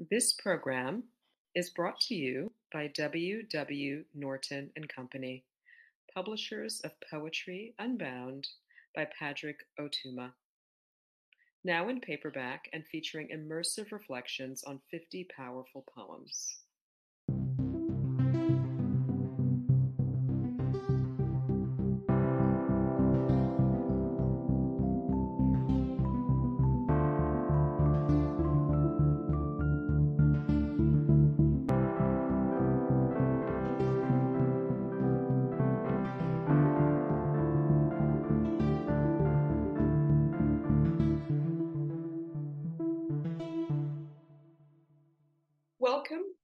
This program is brought to you by W. W. Norton and Company, publishers of Poetry Unbound by Padraig Ó Tuama. Now in paperback and featuring immersive reflections on 50 powerful poems.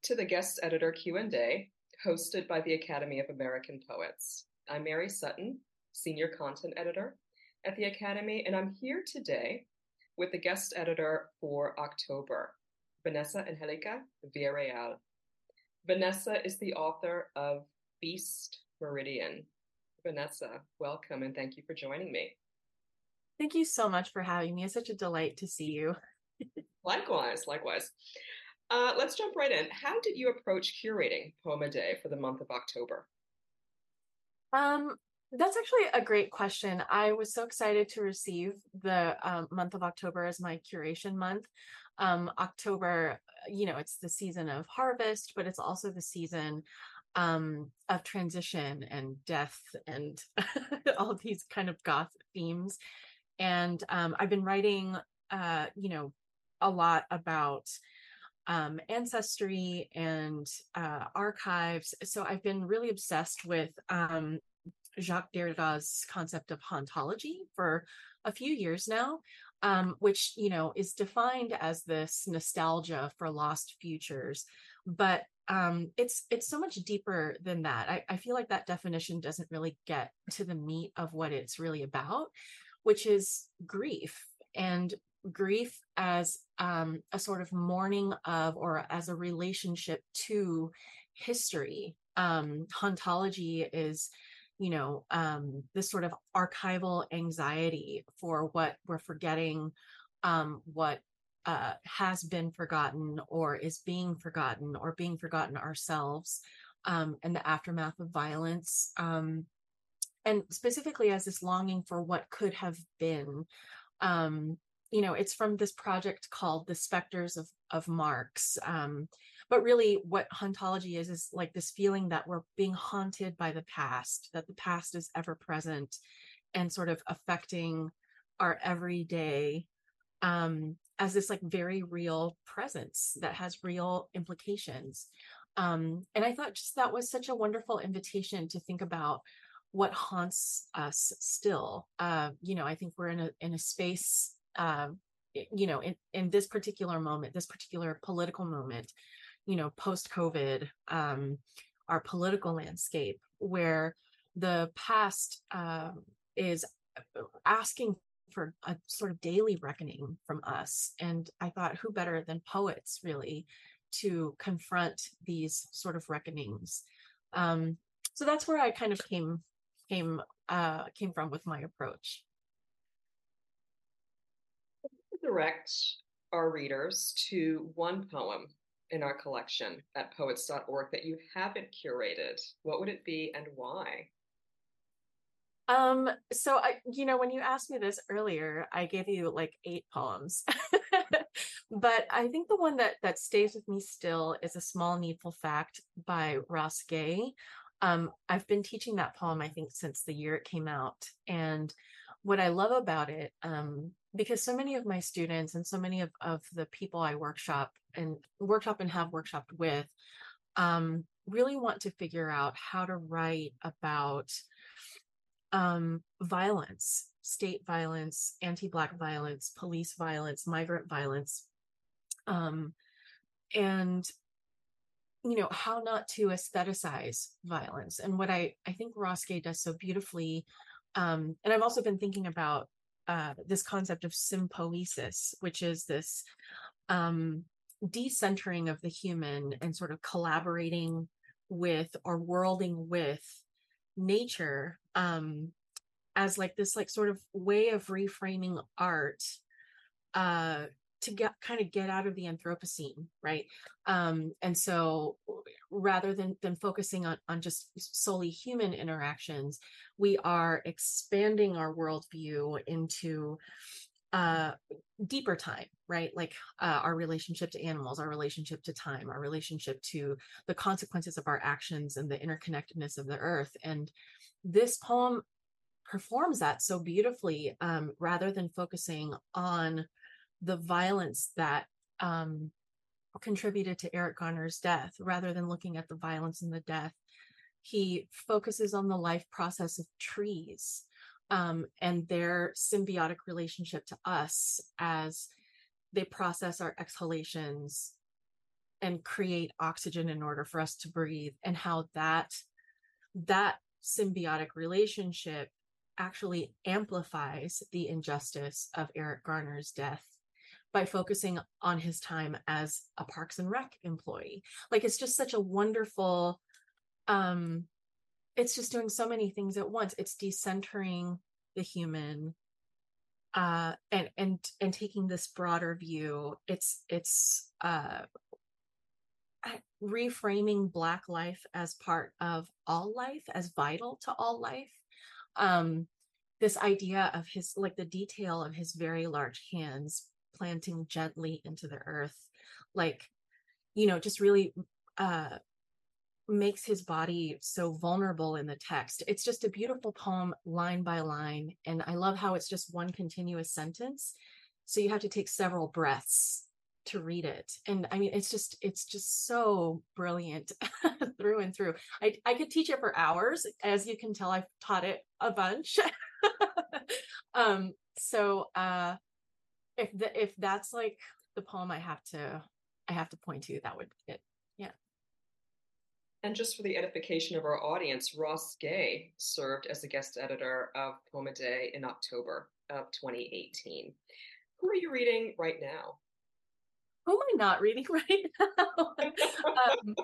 To the guest editor Q&A hosted by the Academy of American Poets. I'm Mary Sutton, senior content editor at the Academy, and I'm here today with the guest editor for October, Vanessa Angélica Villarreal. Vanessa is the author of Beast Meridian. Vanessa, welcome and thank you for joining me. Thank you so much for having me. It's such a delight to see you. likewise, likewise. Uh, let's jump right in. How did you approach curating Poem a Day for the month of October? Um, that's actually a great question. I was so excited to receive the um, month of October as my curation month. Um, October, you know, it's the season of harvest, but it's also the season um, of transition and death and all these kind of goth themes. And um, I've been writing, uh, you know, a lot about um, ancestry and uh, archives. So I've been really obsessed with um, Jacques Derrida's concept of hauntology for a few years now, um, which you know is defined as this nostalgia for lost futures, but um, it's it's so much deeper than that. I, I feel like that definition doesn't really get to the meat of what it's really about, which is grief and grief as um, a sort of mourning of or as a relationship to history. Um, hauntology is, you know, um, this sort of archival anxiety for what we're forgetting, um, what uh, has been forgotten or is being forgotten or being forgotten ourselves, um, and the aftermath of violence. Um, and specifically as this longing for what could have been um, you know it's from this project called the specters of of marx um, but really what hauntology is is like this feeling that we're being haunted by the past that the past is ever present and sort of affecting our everyday um, as this like very real presence that has real implications. Um, and i thought just that was such a wonderful invitation to think about what haunts us still. Uh, you know i think we're in a in a space um, you know, in, in this particular moment, this particular political moment, you know, post COVID, um, our political landscape, where the past um, is uh, asking for a sort of daily reckoning from us. And I thought, who better than poets, really, to confront these sort of reckonings? Um, so that's where I kind of came came uh, came from with my approach direct our readers to one poem in our collection at poets.org that you haven't curated, what would it be and why? Um, so I, you know, when you asked me this earlier, I gave you like eight poems. but I think the one that that stays with me still is a small needful fact by Ross Gay. Um, I've been teaching that poem, I think, since the year it came out. And what I love about it, um, because so many of my students and so many of, of the people I workshop and workshop and have workshopped with um, really want to figure out how to write about um, violence, state violence, anti-black violence, police violence, migrant violence, um, and you know how not to aestheticize violence. And what I I think Ross Gay does so beautifully, um, and I've also been thinking about uh, this concept of sympoiesis, which is this um, decentering of the human and sort of collaborating with or worlding with nature um, as like this like sort of way of reframing art uh, to get kind of get out of the anthropocene right? Um and so rather than than focusing on on just solely human interactions we are expanding our worldview into uh deeper time right? Like uh, our relationship to animals our relationship to time our relationship to the consequences of our actions and the interconnectedness of the earth. And this poem performs that so beautifully um, rather than focusing on the violence that um, contributed to Eric Garner's death rather than looking at the violence and the death. He focuses on the life process of trees um, and their symbiotic relationship to us as they process our exhalations and create oxygen in order for us to breathe and how that that symbiotic relationship actually amplifies the injustice of Eric Garner's death by focusing on his time as a Parks and Rec employee. Like it's just such a wonderful um it's just doing so many things at once. It's decentering the human uh and and and taking this broader view. It's it's uh reframing black life as part of all life as vital to all life um this idea of his like the detail of his very large hands planting gently into the earth like you know just really uh makes his body so vulnerable in the text. It's just a beautiful poem line by line and i love how it's just one continuous sentence. So you have to take several breaths to read it. And i mean it's just it's just so brilliant through and through. I i could teach it for hours as you can tell i've taught it a bunch. Um so uh if the, if that's like the poem I have to I have to point to, that would be it. Yeah. And just for the edification of our audience, Ross Gay served as a guest editor of Poem a Day in October of 2018. Who are you reading right now? Who am I not reading right now? um,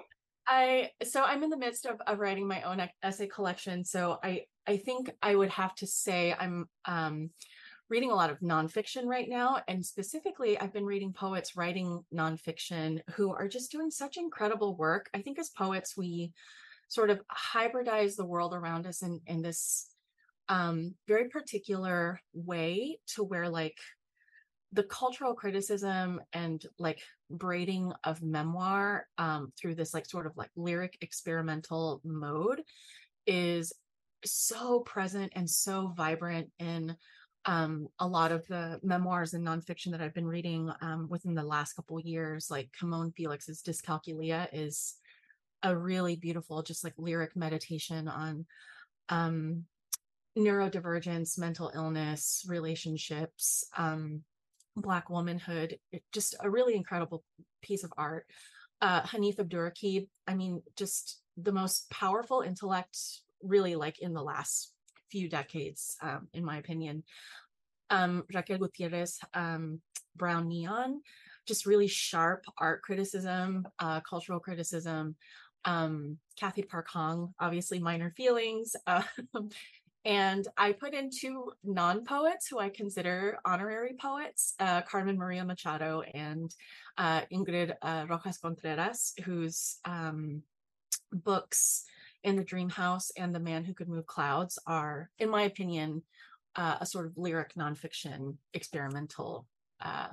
I so I'm in the midst of, of writing my own essay collection. So I I think I would have to say I'm um reading a lot of nonfiction right now. And specifically, I've been reading poets writing nonfiction who are just doing such incredible work. I think as poets, we sort of hybridize the world around us in, in this um, very particular way to where, like, the cultural criticism and like braiding of memoir um, through this like sort of like lyric experimental mode is so present and so vibrant in um, a lot of the memoirs and nonfiction that I've been reading um, within the last couple years, like Camonghne Felix's Dyscalculia, is a really beautiful, just like lyric meditation on um, neurodivergence, mental illness, relationships, um, Black womanhood. It, just a really incredible piece of art. Uh, Hanif Abdurraqib, I mean, just the most powerful intellect, really, like in the last few decades, um, in my opinion. Um, Raquel Gutierrez, um, Brown Neon, just really sharp art criticism, uh, cultural criticism. Um, Cathy Park Hong, obviously minor feelings. Uh, and I put in two non poets who I consider honorary poets uh, Carmen Maria Machado and uh, Ingrid uh, Rojas Contreras, whose um, books in the dream house and the man who could move clouds are in my opinion uh, a sort of lyric nonfiction experimental uh,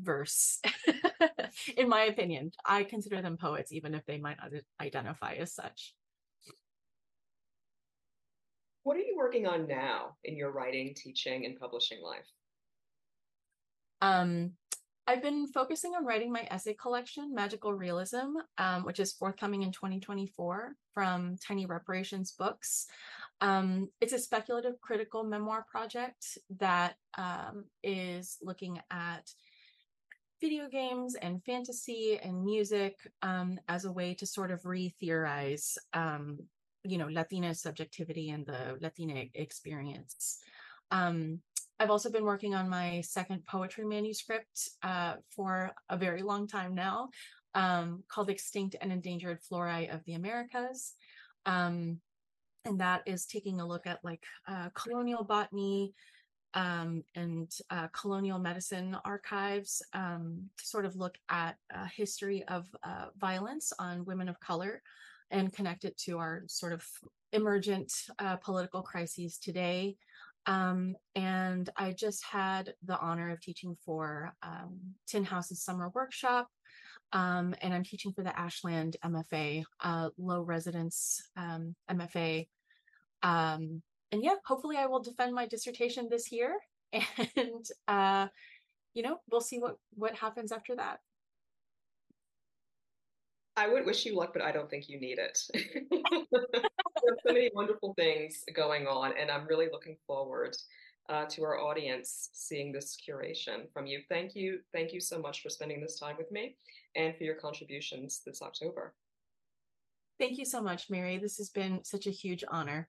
verse. In my opinion i consider them poets even if they might not identify as such. What are you working on now in your writing teaching and publishing life? Um I've been focusing on writing my essay collection, Magical Realism, um, which is forthcoming in 2024 from Tiny Reparations Books. Um, it's a speculative critical memoir project that um, is looking at video games and fantasy and music um, as a way to sort of re-theorize, um, you know, Latina subjectivity and the Latina experience. Um, I've also been working on my second poetry manuscript uh, for a very long time now, um, called Extinct and Endangered Flora of the Americas. Um, and that is taking a look at like uh, colonial botany, um, and uh, colonial medicine archives um, to sort of look at a history of uh, violence on women of color and connect it to our sort of emergent uh, political crises today. Um, and I just had the honor of teaching for um, Tin House's summer workshop. Um, and I'm teaching for the Ashland MFA, uh, low residence MFA. Um, and yeah, hopefully I will defend my dissertation this year, and uh, you know we'll see what what happens after that. I would wish you luck, but I don't think you need it. There's so many wonderful things going on, and I'm really looking forward uh, to our audience seeing this curation from you. Thank you, thank you so much for spending this time with me, and for your contributions this October. Thank you so much, Mary. This has been such a huge honor.